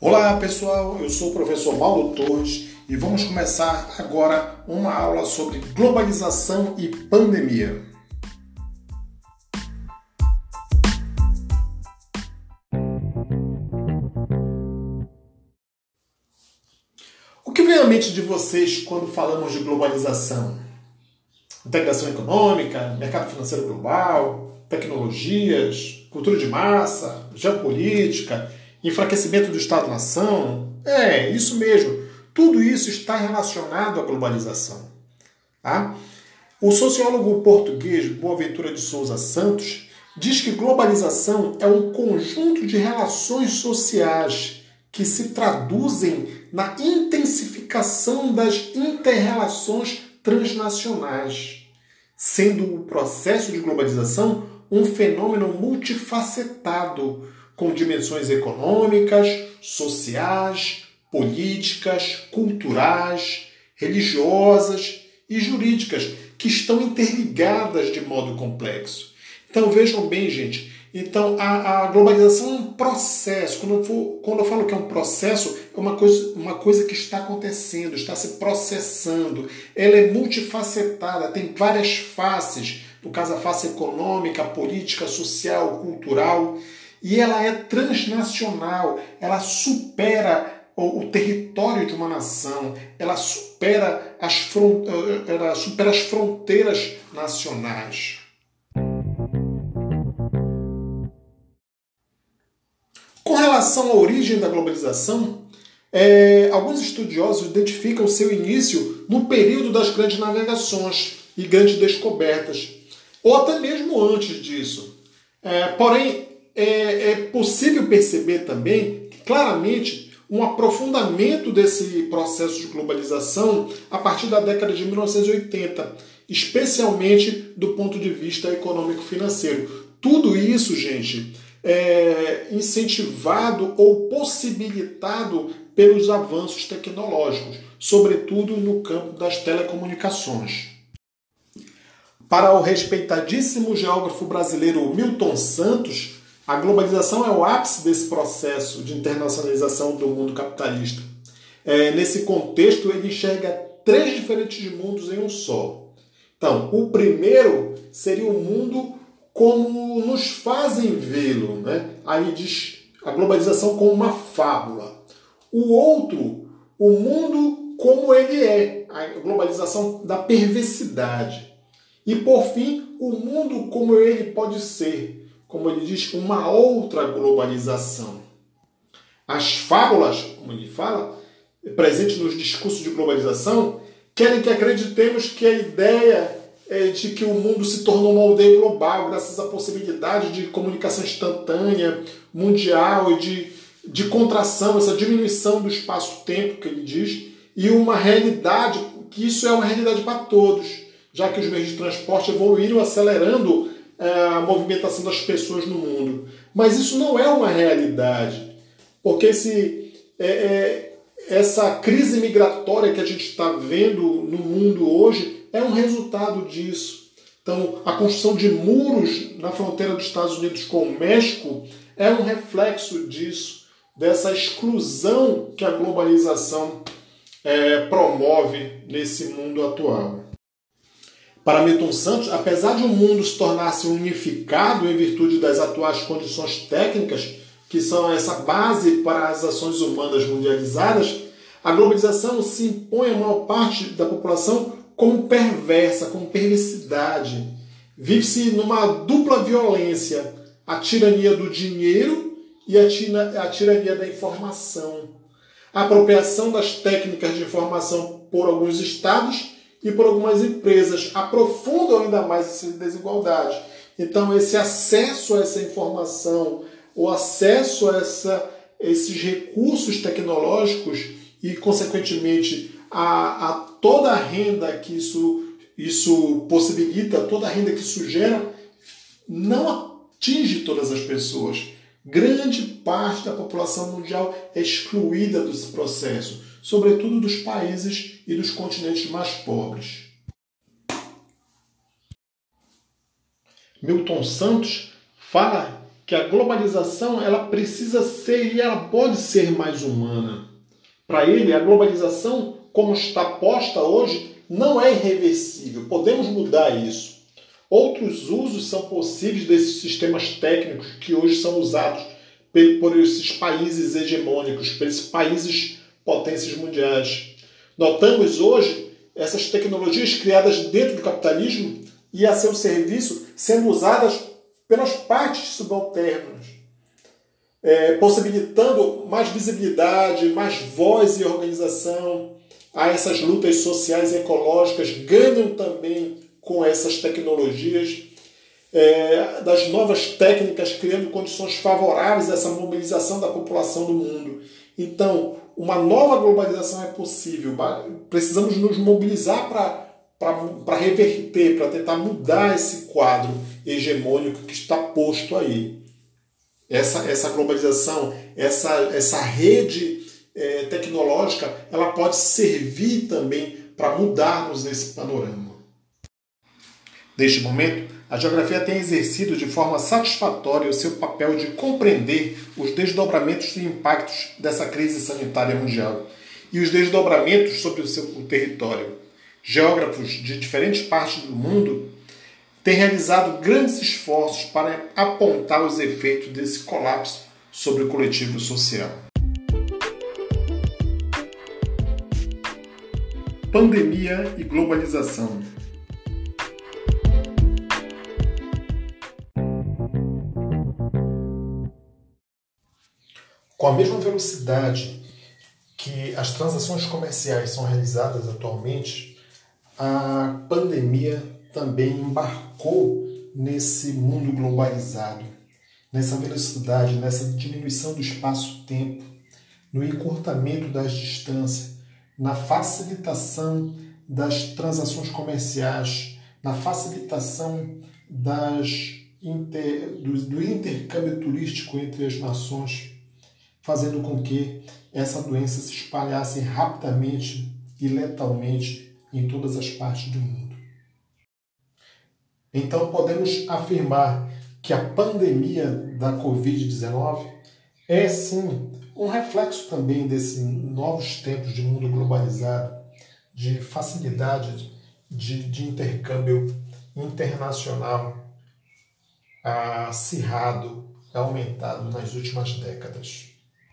Olá pessoal, eu sou o professor Mauro Torres e vamos começar agora uma aula sobre globalização e pandemia. O que vem à mente de vocês quando falamos de globalização? Integração econômica, mercado financeiro global, tecnologias, cultura de massa, geopolítica, enfraquecimento do Estado-nação. É, isso mesmo. Tudo isso está relacionado à globalização. Tá? O sociólogo português Boaventura de Souza Santos diz que globalização é um conjunto de relações sociais que se traduzem na intensificação das interrelações transnacionais, sendo o processo de globalização um fenômeno multifacetado, com dimensões econômicas, sociais, políticas, culturais, religiosas e jurídicas, que estão interligadas de modo complexo. Então vejam bem, gente. Então a, a globalização é um processo. Quando eu, for, quando eu falo que é um processo, é uma coisa, uma coisa que está acontecendo, está se processando. Ela é multifacetada, tem várias faces. No caso, a face econômica, política, social, cultural e ela é transnacional, ela supera o, território de uma nação, ela supera as, ela supera as fronteiras nacionais. Com relação à origem da globalização, é, alguns estudiosos identificam seu início no período das grandes navegações e grandes descobertas, ou até mesmo antes disso. É, porém, é, é possível perceber também, claramente, um aprofundamento desse processo de globalização a partir da década de 1980, especialmente do ponto de vista econômico-financeiro. Tudo isso, gente, é incentivado ou possibilitado pelos avanços tecnológicos, sobretudo no campo das telecomunicações. Para o respeitadíssimo geógrafo brasileiro Milton Santos, a globalização é o ápice desse processo de internacionalização do mundo capitalista. É, nesse contexto, ele enxerga três diferentes mundos em um só. Então, o primeiro seria o mundo como nos fazem vê-lo. Né? Aí diz a globalização como uma fábula. O outro, o mundo como ele é, a globalização da perversidade. E por fim, o mundo como ele pode ser, como ele diz, uma outra globalização. As fábulas, como ele fala, presentes nos discursos de globalização, querem que acreditemos que a ideia é de que o mundo se tornou uma aldeia global graças à possibilidade de comunicação instantânea, mundial e de, de contração, essa diminuição do espaço-tempo que ele diz, e uma realidade, que isso é uma realidade para todos, já que os meios de transporte evoluíram acelerando a movimentação das pessoas no mundo. Mas isso não é uma realidade, porque esse, é, é, essa crise migratória que a gente está vendo no mundo hoje é um resultado disso. Então, a construção de muros na fronteira dos Estados Unidos com o México é um reflexo disso, dessa exclusão que a globalização é, promove nesse mundo atual. Para Milton Santos, apesar de o mundo se tornar-se unificado em virtude das atuais condições técnicas, que são essa base para as ações humanas mundializadas, a globalização se impõe a maior parte da população como perversa, como perversidade. Vive-se numa dupla violência, a tirania do dinheiro e a, a tirania da informação. A apropriação das técnicas de informação por alguns estados e por algumas empresas aprofundam ainda mais essa desigualdade. Então, esse acesso a essa informação, o acesso a essa, esses recursos tecnológicos e, consequentemente, a, a toda a renda que isso, isso possibilita, toda a renda que isso gera, não atinge todas as pessoas. Grande parte da população mundial é excluída desse processo sobretudo dos países e dos continentes mais pobres. Milton Santos fala que a globalização ela precisa ser e ela pode ser mais humana. Para ele, a globalização, como está posta hoje, não é irreversível. Podemos mudar isso. Outros usos são possíveis desses sistemas técnicos que hoje são usados por esses países hegemônicos, por esses países potências mundiais. Notamos hoje essas tecnologias criadas dentro do capitalismo e a seu serviço sendo usadas pelas partes subalternas, é, possibilitando mais visibilidade, mais voz e organização a essas lutas sociais e ecológicas, ganham também com essas tecnologias, é, das novas técnicas, criando condições favoráveis a essa mobilização da população do mundo. Então, uma nova globalização é possível. Precisamos nos mobilizar para reverter, para tentar mudar esse quadro hegemônico que está posto aí. Essa, essa globalização, essa, essa rede é, tecnológica, ela pode servir também para mudarmos esse panorama. Neste momento, a geografia tem exercido de forma satisfatória o seu papel de compreender os desdobramentos e impactos dessa crise sanitária mundial e os desdobramentos sobre o seu território. Geógrafos de diferentes partes do mundo têm realizado grandes esforços para apontar os efeitos desse colapso sobre o coletivo social. Pandemia e globalização. A mesma velocidade que as transações comerciais são realizadas atualmente, a pandemia também embarcou nesse mundo globalizado, nessa velocidade, nessa diminuição do espaço-tempo, no encurtamento das distâncias, na facilitação das transações comerciais, na facilitação das inter, do, do intercâmbio turístico entre as nações fazendo com que essa doença se espalhasse rapidamente e letalmente em todas as partes do mundo. Então podemos afirmar que a pandemia da Covid-19 é sim um reflexo também desses novos tempos de mundo globalizado, de facilidade de, de intercâmbio internacional acirrado, aumentado nas últimas décadas.